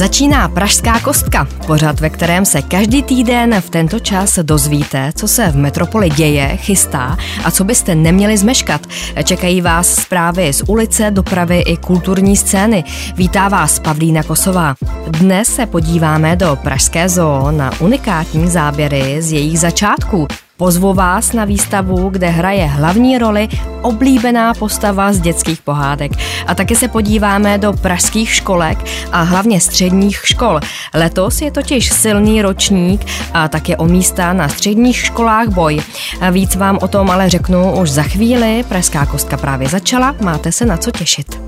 Začíná Pražská kostka, pořad, ve kterém se každý týden v tento čas dozvíte, co se v metropoli děje, chystá a co byste neměli zmeškat. Čekají vás zprávy z ulice, dopravy i kulturní scény. Vítá vás Pavlína Kosová. Dnes se podíváme do Pražské zoo na unikátní záběry z jejich začátků. Pozvu vás na výstavu, kde hraje hlavní roli oblíbená postava z dětských pohádek. A taky se podíváme do pražských školek a hlavně středních škol. Letos je totiž silný ročník a také o místa na středních školách boj. A víc vám o tom ale řeknu už za chvíli. Pražská kostka právě začala, máte se na co těšit.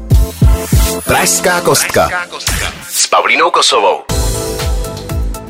Pražská kostka s Pavlínou Kosovou.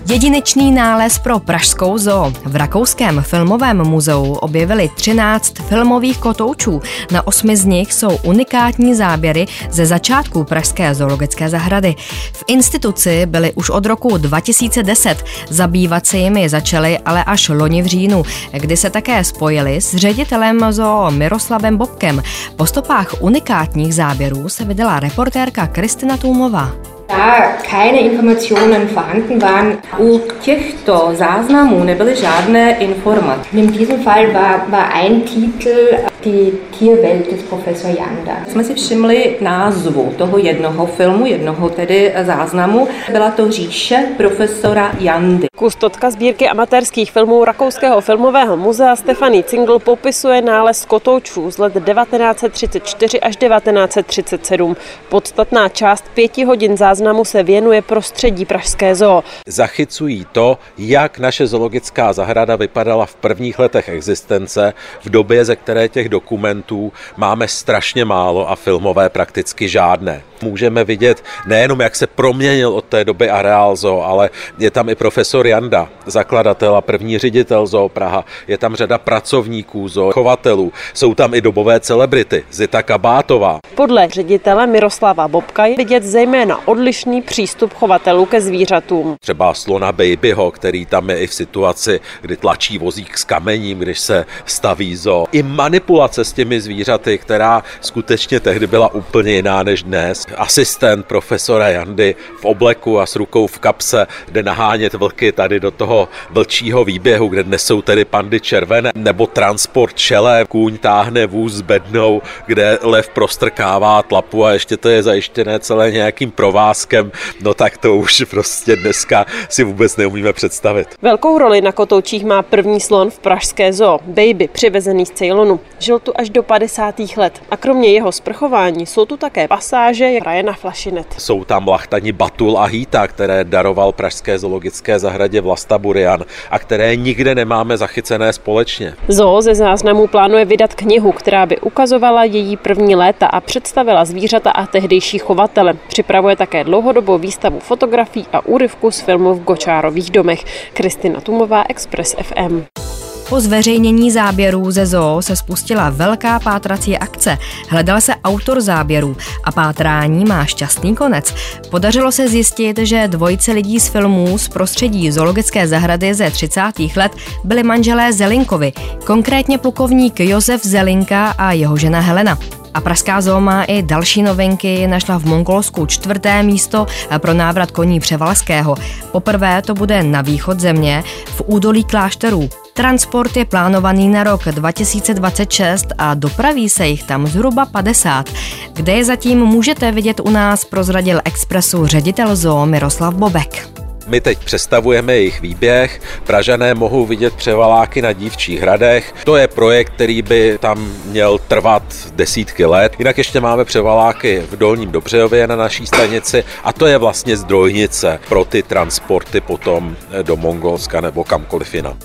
Jedinečný nález pro Pražskou zoo. V Rakouském filmovém muzeu objevili 13 filmových kotoučů. Na osmi z nich jsou unikátní záběry ze začátku Pražské zoologické zahrady. V instituci byly už od roku 2010. Zabývat se jimi začali ale až loni v říjnu, kdy se také spojili s ředitelem zoo Miroslavem Bobkem. Po stopách unikátních záběrů se vydala reportérka Kristina Tůmová. Da keine Informationen vorhanden waren, u těchto záznamů nebyly žádné informace. In diesem Fall war, war ein Titel Die Tierwelt des Professor Janda. Jsme si všimli názvu toho jednoho filmu, jednoho tedy záznamu. Byla to Říše profesora Jandy. Kustotka sbírky amatérských filmů Rakouského filmového muzea Stefany Cingl popisuje nález kotoučů z let 1934 až 1937. Podstatná část pěti hodin záznamu se věnuje prostředí Pražské zoo. Zachycují to, jak naše zoologická zahrada vypadala v prvních letech existence, v době, ze které těch dokumentů máme strašně málo a filmové prakticky žádné. Můžeme vidět nejenom, jak se proměnil od té doby areál zoo, ale je tam i profesor Janda, zakladatel a první ředitel zoo Praha. Je tam řada pracovníků zoo, chovatelů. Jsou tam i dobové celebrity, Zita Kabátová. Podle ředitele Miroslava Bobka je vidět zejména odlišný přístup chovatelů ke zvířatům. Třeba slona Babyho, který tam je i v situaci, kdy tlačí vozík s kamením, když se staví zoo. I manipulace s těmi zvířaty, která skutečně tehdy byla úplně jiná než dnes asistent profesora Jandy v obleku a s rukou v kapse jde nahánět vlky tady do toho vlčího výběhu, kde dnes jsou tedy pandy červené, nebo transport čele, kůň táhne vůz bednou, kde lev prostrkává tlapu a ještě to je zajištěné celé nějakým provázkem, no tak to už prostě dneska si vůbec neumíme představit. Velkou roli na kotoučích má první slon v pražské zoo, Baby, přivezený z Ceylonu. Žil tu až do 50. let a kromě jeho sprchování jsou tu také pasáže, hraje na flašinet. Jsou tam lachtani Batul a Hýta, které daroval Pražské zoologické zahradě Vlasta Burian a které nikde nemáme zachycené společně. Zoo ze záznamů plánuje vydat knihu, která by ukazovala její první léta a představila zvířata a tehdejší chovatele. Připravuje také dlouhodobou výstavu fotografií a úryvku z filmu v Gočárových domech. Kristina Tumová, Express FM. Po zveřejnění záběrů ze zoo se spustila velká pátrací akce. Hledal se autor záběrů a pátrání má šťastný konec. Podařilo se zjistit, že dvojice lidí z filmů z prostředí zoologické zahrady ze 30. let byli manželé Zelinkovi, konkrétně plukovník Josef Zelinka a jeho žena Helena. A Pražská zoo má i další novinky, našla v Mongolsku čtvrté místo pro návrat koní Převalského. Poprvé to bude na východ země v údolí klášterů. Transport je plánovaný na rok 2026 a dopraví se jich tam zhruba 50. Kde je zatím můžete vidět u nás, prozradil Expressu ředitel zoo Miroslav Bobek. My teď představujeme jejich výběh. Pražané mohou vidět převaláky na dívčích hradech. To je projekt, který by tam měl trvat desítky let. Jinak ještě máme převaláky v Dolním Dobřejově na naší stanici a to je vlastně zdrojnice pro ty transporty potom do Mongolska nebo kamkoliv jinam.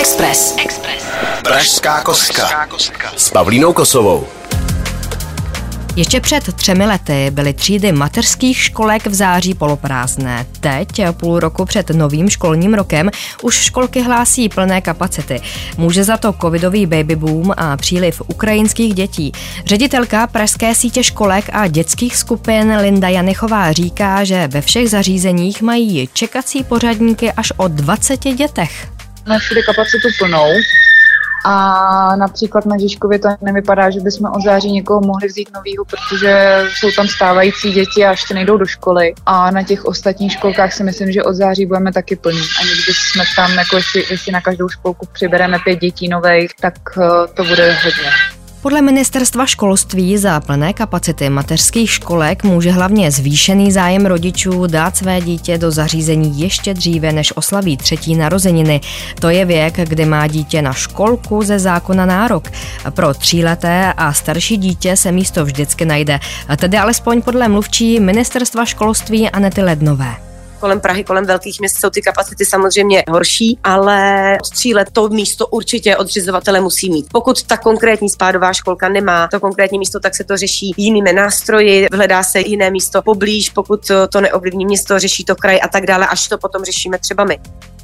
Express. Express. Pražská kostka. S Pavlínou Kosovou. Ještě před třemi lety byly třídy mateřských školek v září poloprázdné. Teď, půl roku před novým školním rokem, už školky hlásí plné kapacity. Může za to covidový baby boom a příliv ukrajinských dětí. Ředitelka Pražské sítě školek a dětských skupin Linda Janichová říká, že ve všech zařízeních mají čekací pořadníky až o 20 dětech. Našli kapacitu plnou, A například na Žižkově to nevypadá, že bychom od září někoho mohli vzít novýho, protože jsou tam stávající děti a ještě nejdou do školy. A na těch ostatních školkách si myslím, že od září budeme taky plní. A když jsme tam, jako jestli, jestli na každou školku přibereme pět dětí nových, tak eh, to bude hodně. Podle ministerstva školství za plné kapacity mateřských školek může hlavně zvýšený zájem rodičů dát své dítě do zařízení ještě dříve, než oslaví třetí narozeniny. To je věk, kdy má dítě na školku ze zákona nárok. Pro tříleté a starší dítě se místo vždycky najde, tedy alespoň podle mluvčí ministerstva školství Anety Lednové kolem Prahy, kolem velkých měst jsou ty kapacity samozřejmě horší, ale od tří let to místo určitě odřizovatele musí mít. Pokud ta konkrétní spádová školka nemá to konkrétní místo, tak se to řeší jinými nástroji, hledá se jiné místo poblíž, pokud to neovlivní město, řeší to kraj a tak dále, až to potom řešíme třeba my.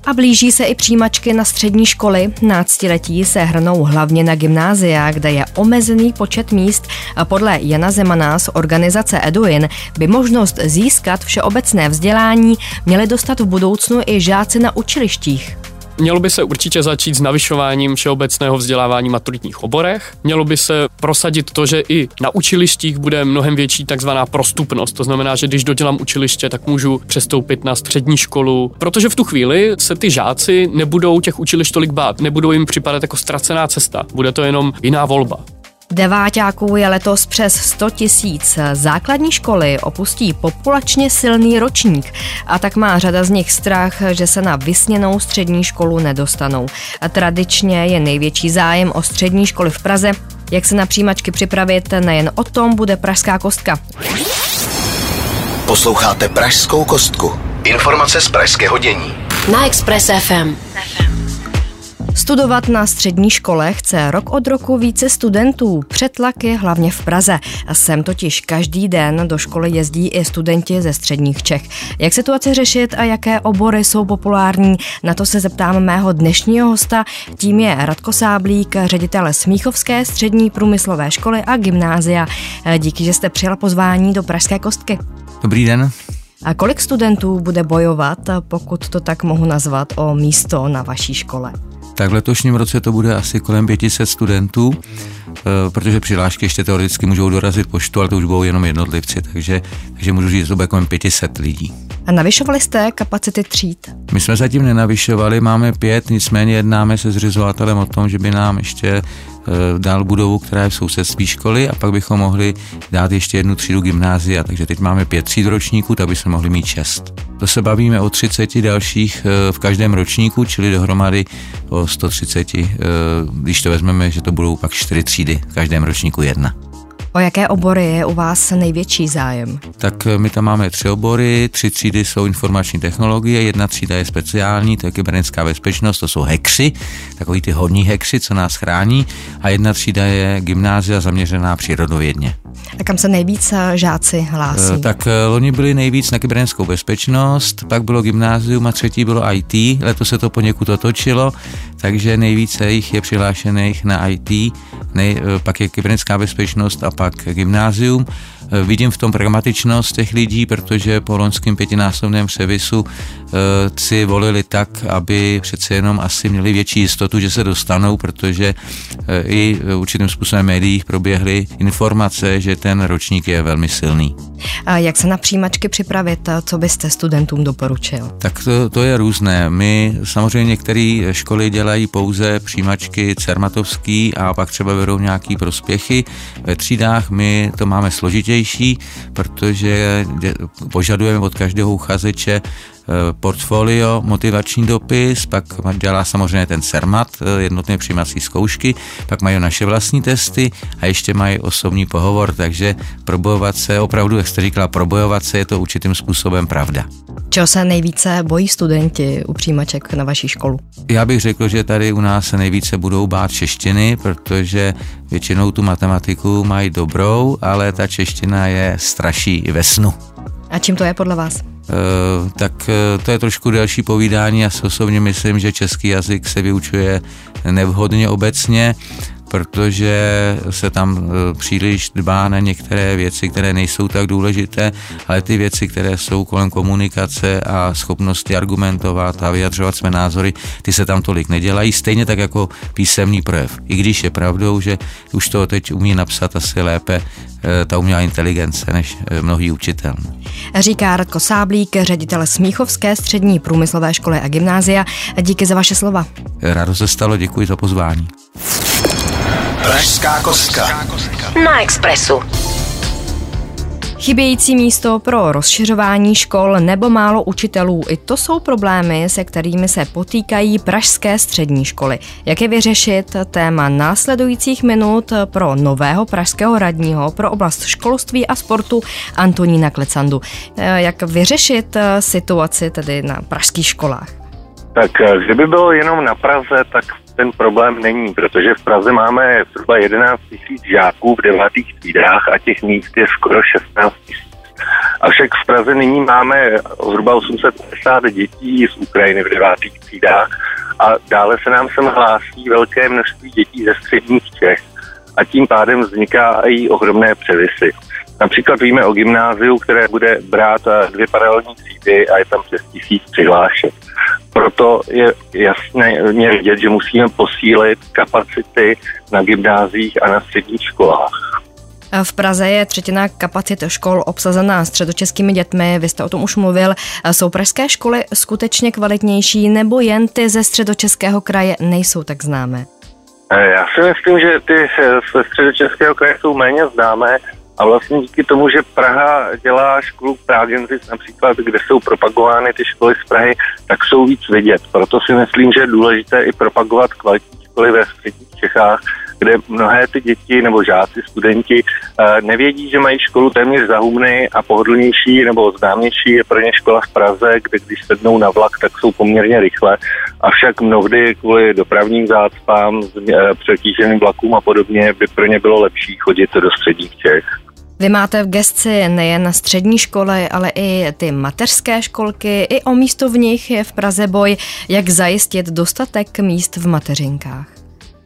A blíží se i přijímačky na střední školy. Náctiletí se hrnou hlavně na gymnázia, kde je omezený počet míst a podle Jana Zemana z organizace Eduin by možnost získat všeobecné vzdělání měli dostat v budoucnu i žáci na učilištích. Mělo by se určitě začít s navyšováním všeobecného vzdělávání maturitních oborech. Mělo by se prosadit to, že i na učilištích bude mnohem větší takzvaná prostupnost. To znamená, že když dodělám učiliště, tak můžu přestoupit na střední školu, protože v tu chvíli se ty žáci nebudou těch učilišť tolik bát, nebudou jim připadat jako ztracená cesta. Bude to jenom jiná volba. Deváťáků je letos přes 100 tisíc. Základní školy opustí populačně silný ročník a tak má řada z nich strach, že se na vysněnou střední školu nedostanou. A tradičně je největší zájem o střední školy v Praze. Jak se na přijímačky připravit, nejen o tom bude Pražská kostka. Posloucháte Pražskou kostku. Informace z pražského dění. Na Express FM. Studovat na střední škole chce rok od roku více studentů. Přetlak je hlavně v Praze. A sem totiž každý den do školy jezdí i studenti ze středních Čech. Jak situaci řešit a jaké obory jsou populární, na to se zeptám mého dnešního hosta. Tím je Radko Sáblík, ředitel Smíchovské střední průmyslové školy a gymnázia. Díky, že jste přijal pozvání do Pražské kostky. Dobrý den. A kolik studentů bude bojovat, pokud to tak mohu nazvat, o místo na vaší škole? Tak v letošním roce to bude asi kolem 500 studentů, eh, protože přihlášky ještě teoreticky můžou dorazit poštu, ale to už budou jenom jednotlivci, takže, takže můžu říct, že to bude kolem 500 lidí. A navyšovali jste kapacity tříd? My jsme zatím nenavyšovali, máme pět, nicméně jednáme se zřizovatelem o tom, že by nám ještě Eh, dál budovu, která je v sousedství školy a pak bychom mohli dát ještě jednu třídu gymnázia, takže teď máme pět tříd ročníků, tak bychom mohli mít šest. To se bavíme o 30 dalších eh, v každém ročníku, čili dohromady o 130, eh, když to vezmeme, že to budou pak čtyři třídy v každém ročníku jedna. O jaké obory je u vás největší zájem? Tak my tam máme tři obory, tři třídy jsou informační technologie, jedna třída je speciální, to je kybernetická bezpečnost, to jsou hekři, takový ty hodní hekři, co nás chrání, a jedna třída je gymnázia zaměřená přírodovědně. A kam se nejvíc žáci hlásí? Eh, tak eh, loni byli nejvíc na kybernetickou bezpečnost, pak bylo gymnázium a třetí bylo IT, letos se to poněkud otočilo, takže nejvíce jich je přihlášených na IT, nej, eh, pak je kybernetická bezpečnost a pak gymnázium. Eh, vidím v tom pragmatičnost těch lidí, protože po loňském pětinásobném převisu eh, si volili tak, aby přece jenom asi měli větší jistotu, že se dostanou, protože i určitým způsobem médiích proběhly informace, že ten ročník je velmi silný. A jak se na přijímačky připravit? Co byste studentům doporučil? Tak to, to je různé. My samozřejmě některé školy dělají pouze přijímačky cermatovský a pak třeba berou nějaký prospěchy. Ve třídách my to máme složitější, protože požadujeme od každého uchazeče portfolio, motivační dopis, pak dělá samozřejmě ten CERMAT, eh, jednotné přijímací zkoušky, pak mají naše vlastní testy a ještě mají osobní pohovor, takže probojovat se, opravdu, jak jste říkala, probojovat se je to určitým způsobem pravda. Čeho se nejvíce bojí studenti u přijímaček na vaší školu? Já bych řekl, že tady u nás se nejvíce budou bát češtiny, protože většinou tu matematiku mají dobrou, ale ta čeština je straší i ve snu. A čím to je podle vás? Eh, tak eh, to je trošku delší povídání. Já si osobně myslím, že český jazyk se vyučuje nevhodně obecně. Protože se tam e, příliš dbá na některé věci, které nejsou tak důležité, ale ty věci, které jsou kolem komunikace a schopnosti argumentovat a vyjadřovat své názory, ty se tam tolik nedělají, stejně tak jako písemný projev. I když je pravdou, že už to teď umí napsat asi lépe e, ta umělá inteligence než e, mnohý učitel. Říká Radko Sáblík, ředitel Smíchovské střední průmyslové školy a gymnázia. Díky za vaše slova. Rádo se stalo, děkuji za pozvání. Pražská kostka. Na Expressu. Chybějící místo pro rozšiřování škol nebo málo učitelů, i to jsou problémy, se kterými se potýkají pražské střední školy. Jak je vyřešit téma následujících minut pro nového pražského radního pro oblast školství a sportu Antonína Klecandu. Jak vyřešit situaci tedy na pražských školách? Tak kdyby bylo jenom na Praze, tak ten problém není, protože v Praze máme zhruba 11 tisíc žáků v devátých třídách a těch míst je skoro 16 tisíc. Avšak v Praze nyní máme zhruba 850 dětí z Ukrajiny v devátých třídách a dále se nám sem hlásí velké množství dětí ze středních Čech a tím pádem vznikají ohromné převisy. Například víme o gymnáziu, které bude brát dvě paralelní třídy a je tam přes tisíc přihlášek. Proto je jasně vidět, že musíme posílit kapacity na gymnázích a na středních školách. V Praze je třetina kapacit škol obsazená středočeskými dětmi, vy jste o tom už mluvil. Jsou pražské školy skutečně kvalitnější nebo jen ty ze středočeského kraje nejsou tak známé? Já si myslím, že ty ze středočeského kraje jsou méně známé a vlastně díky tomu, že Praha dělá školu Pragensis například, kde jsou propagovány ty školy z Prahy, tak jsou víc vidět. Proto si myslím, že je důležité i propagovat kvalitní školy ve středních Čechách, kde mnohé ty děti nebo žáci, studenti eh, nevědí, že mají školu téměř za humny a pohodlnější nebo známější je pro ně škola v Praze, kde když sednou na vlak, tak jsou poměrně rychle. Avšak mnohdy kvůli dopravním zácpám, eh, přetíženým vlakům a podobně by pro ně bylo lepší chodit do středních Čech. Vy máte v gesci nejen střední školy, ale i ty mateřské školky. I o místo v nich je v Praze boj, jak zajistit dostatek míst v mateřinkách.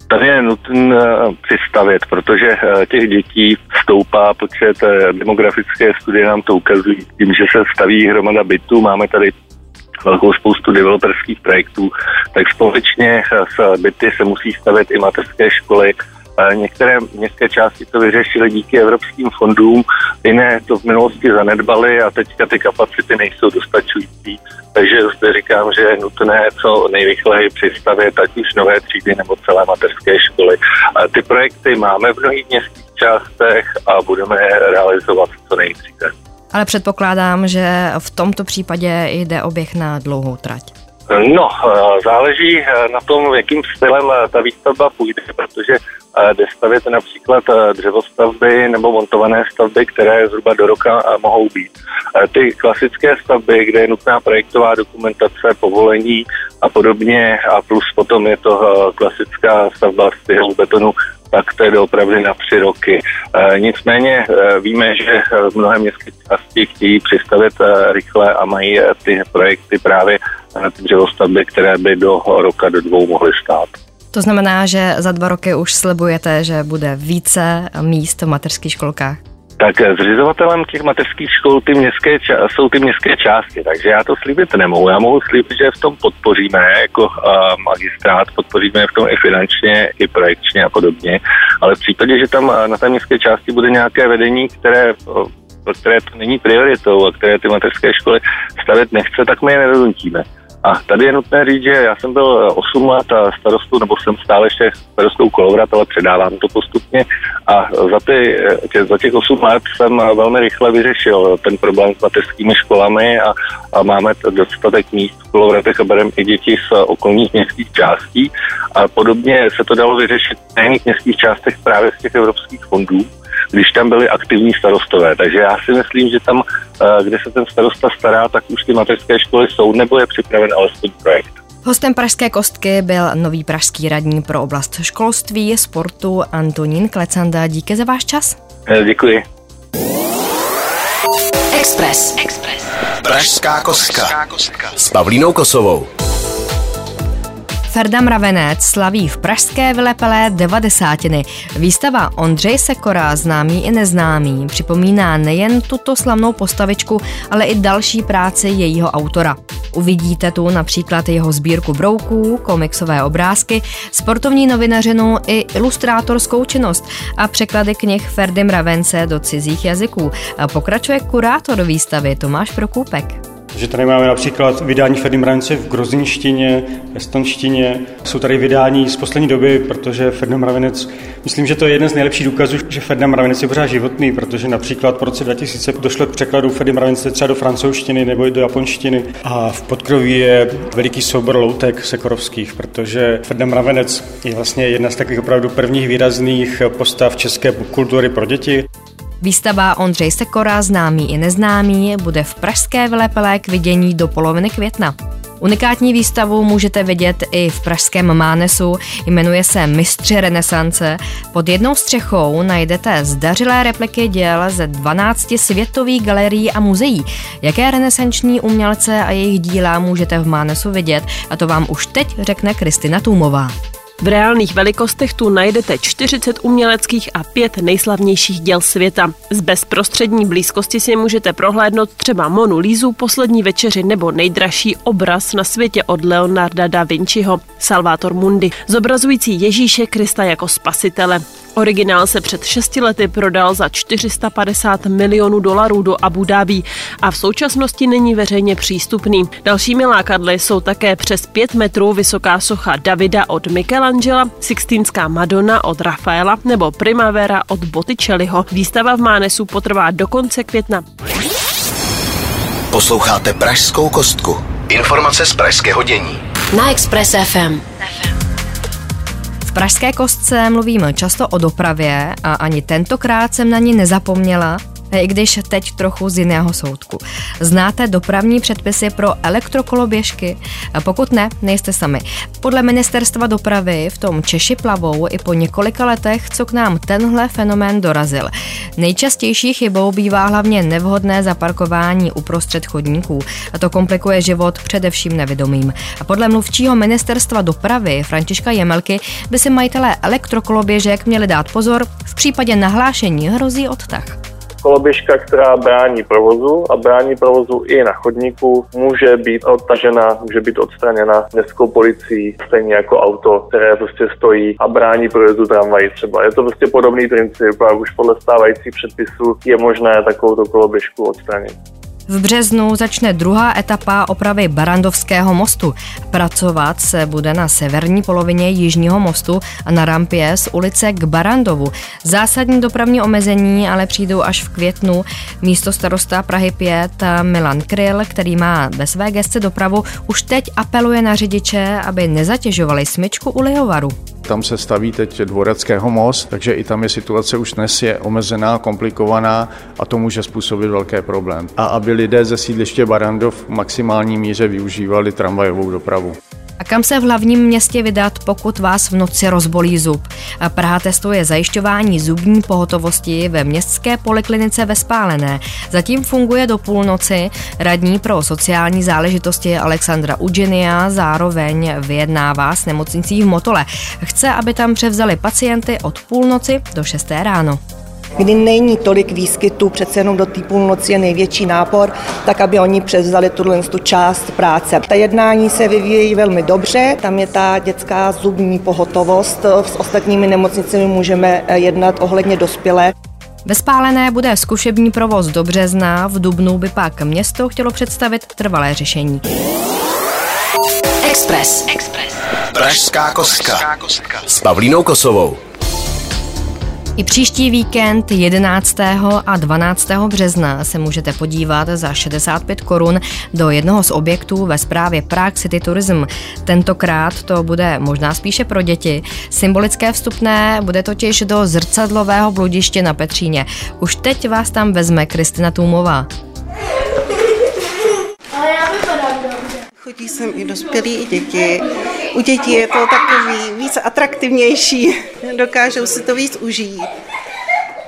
Tady je nutné eh, přistavit, protože eh, těch dětí stoupá počet eh, demografické studie nám to ukazují tím, že se staví hromada bytů. Máme tady velkou spoustu developerských projektů, tak společně s byty se musí stavět i mateřské školy, Některé městské části to vyřešily díky evropským fondům, jiné to v minulosti zanedbaly a teďka ty kapacity nejsou dostačující. Takže zde říkám, že je nutné co nejrychleji přistavit ať už nové třídy nebo celé mateřské školy. Ty projekty máme v mnohých městských částech a budeme je realizovat co nejdříve. Ale předpokládám, že v tomto případě jde o běh na dlouhou trať. No, záleží na tom, jakým stylem ta výstavba půjde, protože jde stavět například eh, dřevostavby nebo montované stavby, které zhruba do roka eh, mohou být. Eh, ty klasické stavby, kde je nutná projektová dokumentace, povolení a podobně, a plus potom je to klasická stavba z betonu, tak to je doopravdy na tři roky. nicméně víme, že mnohé městské části chtějí přistavit rychle a mají ty projekty právě na ty dřevostavby, které by do roka, do dvou mohly stát. To znamená, že za dva roky už slibujete, že bude více míst v mateřských školkách? Tak zřizovatelem těch mateřských škol ty městské, jsou ty městské části, takže já to slíbit nemohu. Já mohu slíbit, že v tom podpoříme jako uh, magistrát, podpoříme v tom i finančně, i projekčně a podobně, ale v případě, že tam na té městské části bude nějaké vedení, které které to není prioritou a které ty mateřské školy stavět nechce, tak my je nedonutíme. A tady je nutné říct, že já jsem byl 8 let starostou, nebo jsem stále ještě starostou Kolovrat, ale předávám to postupně. A za, ty, za těch 8 let jsem velmi rychle vyřešil ten problém s mateřskými školami a, a máme dostatek míst v Kolovratech a bereme i děti z okolních městských částí. A podobně se to dalo vyřešit v v městských částech právě z těch evropských fondů když tam byli aktivní starostové. Takže já si myslím, že tam, eh, kde se ten starosta stará, tak už ty mateřské školy jsou, nebo je připraven alespoň projekt. Hostem Pražské kostky byl nový pražský radní pro oblast školství, sportu Antonín Klecanda. Díky za váš čas. Eh, děkuji. Express. Express. Pražská kostka. S Pavlínou Kosovou. Ferda Mravenec slaví v pražské vylepelé devadesátiny. Výstava Ondřej Sekora, známý i neznámý, připomíná nejen tuto slavnou postavičku, ale i další práci jejího autora. Uvidíte tu například jeho sbírku brouků, komiksové obrázky, sportovní novinařinu i ilustrátorskou činnost a překlady knih Ferdy Mravence do cizích jazyků. Pokračuje kurátor výstavy Tomáš Prokůpek. Že tady máme například vydání Ferdy Mravence v grozinštině, estonštině. Jsou tady vydání z poslední doby, protože Ferdy Mravenec, myslím, že to je jeden z nejlepších důkazů, že Ferdy Mravenec je pořád životný, protože například po roce 2000 došlo k překladu Ferdy Mravence třeba do francouzštiny nebo i do japonštiny a v podkroví je veliký soubor loutek sekorovských, protože Ferdy Mravenec je vlastně jedna z takových opravdu prvních výrazných postav české kultury pro děti. Výstava Ondřej Sekora, známý i neznámý, bude v Pražské vylepelé k vidění do poloviny května. Unikátní výstavu můžete vidět i v pražském Mánesu, jmenuje se Mistři renesance. Pod jednou střechou najdete zdařilé repliky děl ze 12 světových galerií a muzeí. Jaké renesanční umělce a jejich díla můžete v Mánesu vidět, a to vám už teď řekne Kristina Tůmová. V reálných velikostech tu najdete 40 uměleckých a pět nejslavnějších děl světa. Z bezprostřední blízkosti si můžete prohlédnout třeba Monu Lízu, Poslední večeři nebo nejdražší obraz na světě od Leonarda da Vinciho, Salvator Mundi, zobrazující Ježíše Krista jako spasitele. Originál se před šesti lety prodal za 450 milionů dolarů do Abu Dhabi a v současnosti není veřejně přístupný. Dalšími lákadly jsou také přes 5 metrů vysoká socha Davida od Michelangela, Sixtinská Madonna od Rafaela nebo Primavera od Botticelliho. Výstava v Mánesu potrvá do konce května. Posloucháte Pražskou kostku. Informace z pražského dění. Na Express FM. Pražské kostce mluvíme často o dopravě a ani tentokrát jsem na ní nezapomněla, i když teď trochu z jiného soudku. Znáte dopravní předpisy pro elektrokoloběžky? Pokud ne, nejste sami. Podle ministerstva dopravy v tom Češi plavou i po několika letech, co k nám tenhle fenomén dorazil. Nejčastější chybou bývá hlavně nevhodné zaparkování uprostřed chodníků. A to komplikuje život především nevědomým. A podle mluvčího ministerstva dopravy Františka Jemelky by si majitelé elektrokoloběžek měli dát pozor, v případě nahlášení hrozí odtah koloběžka, která brání provozu a brání provozu i na chodníku, může být odtažena, může být odstraněna městskou policií, stejně jako auto, které prostě stojí a brání projezdu tramvají třeba. Je to prostě podobný princip a už podle stávajících předpisů je možné takovou koloběžku odstranit. V březnu začne druhá etapa opravy Barandovského mostu. Pracovat se bude na severní polovině Jižního mostu a na rampě z ulice k Barandovu. Zásadní dopravní omezení ale přijdou až v květnu. Místo starosta Prahy 5 Milan Kryl, který má ve své gestce dopravu, už teď apeluje na řidiče, aby nezatěžovali smyčku u Lihovaru. Tam se staví teď Dvoreckého most, takže i tam je situace už dnes je omezená, komplikovaná a to může způsobit velké problém. A aby lidé ze sídliště Barandov v maximální míře využívali tramvajovou dopravu. A kam se v hlavním městě vydat, pokud vás v noci rozbolí zub? Praha testuje zajišťování zubní pohotovosti ve městské poliklinice ve Spálené. Zatím funguje do půlnoci. Radní pro sociální záležitosti Alexandra Ugenia zároveň vyjednává s nemocnicí v Motole. Chce, aby tam převzali pacienty od půlnoci do 6 ráno kdy není tolik výskytů, přece jenom do té půlnoci je největší nápor, tak aby oni převzali tuhle tu část práce. Ta jednání se vyvíjí velmi dobře, tam je ta dětská zubní pohotovost, s ostatními nemocnicemi můžeme jednat ohledně dospělé. Ve Spálené bude zkušební provoz do března, v Dubnu by pak město chtělo představit trvalé řešení. Express. Express. Pražská kostka. S Pavlínou Kosovou. I příští víkend 11. a 12. března se můžete podívat za 65 korun do jednoho z objektů ve správě Prague City Tourism. Tentokrát to bude možná spíše pro děti. Symbolické vstupné bude totiž do zrcadlového bludiště na Petříně. Už teď vás tam vezme Kristina Tůmová. Chodí sem i dospělí, i děti. U dětí je to takový víc atraktivnější, dokážou si to víc užít.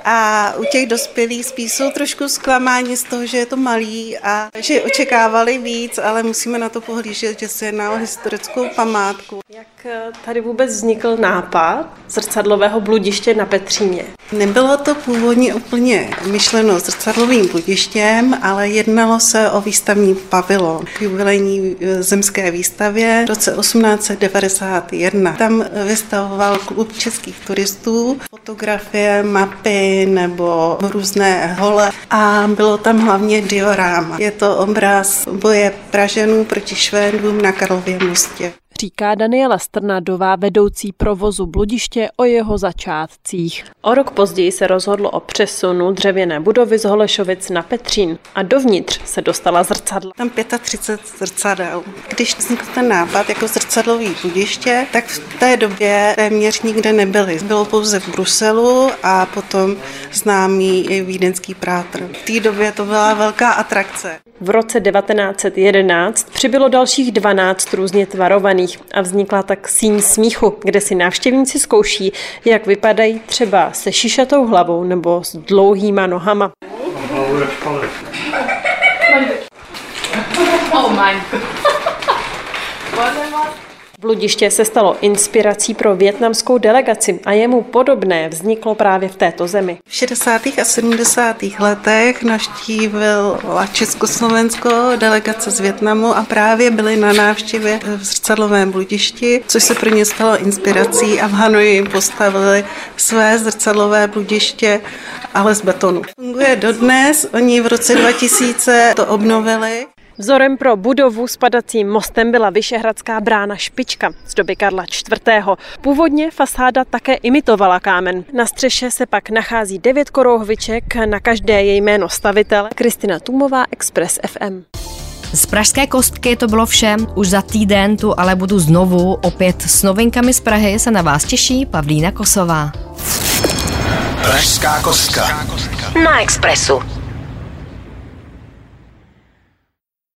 A u těch dospělých spíš jsou trošku zklamáni z toho, že je to malý a že očekávali víc, ale musíme na to pohlížet, že se jedná o historickou památku. Jak eh, tady vůbec vznikl nápad zrcadlového bludiště na Petříně? Nebylo to původně úplně myšleno zrcadlovým bludištěm, ale jednalo se o výstavní pavilon k jubilejní eh, zemské výstavě v roce 1891. Tam vystavoval klub českých turistů fotografie, mapy nebo různé hole a bylo tam hlavně dioráma. Je to obraz boje Praženů proti Švédům na Karlově mostě říká Daniela Strnadová, vedoucí provozu bludiště o jeho začátcích. O rok později se rozhodlo o přesunu dřevěné budovy z Holešovic na Petřín a dovnitř se dostala zrcadla. Tam 35 zrcadel. Když vznikl ten nápad jako zrcadlový bludiště, tak v té době téměř nikde nebyly. Bylo pouze v Bruselu a potom známý i vídeňský prátr. V té době to byla velká atrakce. V roce 1911 přibylo dalších 12 různě tvarovaných a vznikla tak síň smíchu, kde si návštěvníci zkouší, jak vypadají třeba se šišatou hlavou nebo s dlouhýma nohama. Oh my Bludiště se stalo inspirací pro větnamskou delegaci a jemu podobné vzniklo právě v této zemi. V 60. a 70. letech naštívil Československo delegace z Větnamu a právě byli na návštěvě v zrcadlovém bludišti, což se pro ně stalo inspirací a v Hanoji postavili své zrcadlové bludiště, ale z betonu. Funguje dodnes, oni v roce 2000 to obnovili Vzorem pro budovu s padacím mostem byla Vyšehradská brána Špička z doby Karla IV. Původně fasáda také imitovala kámen. Na střeše se pak nachází devět korouhviček, na každé je jméno stavitele. Kristina Tumová, Express FM. Z Pražské kostky to bylo vše. Už za týden tu ale budu znovu opět s novinkami z Prahy. Se na vás těší Pavlína Kosová. Pražská kostka. Na Expressu.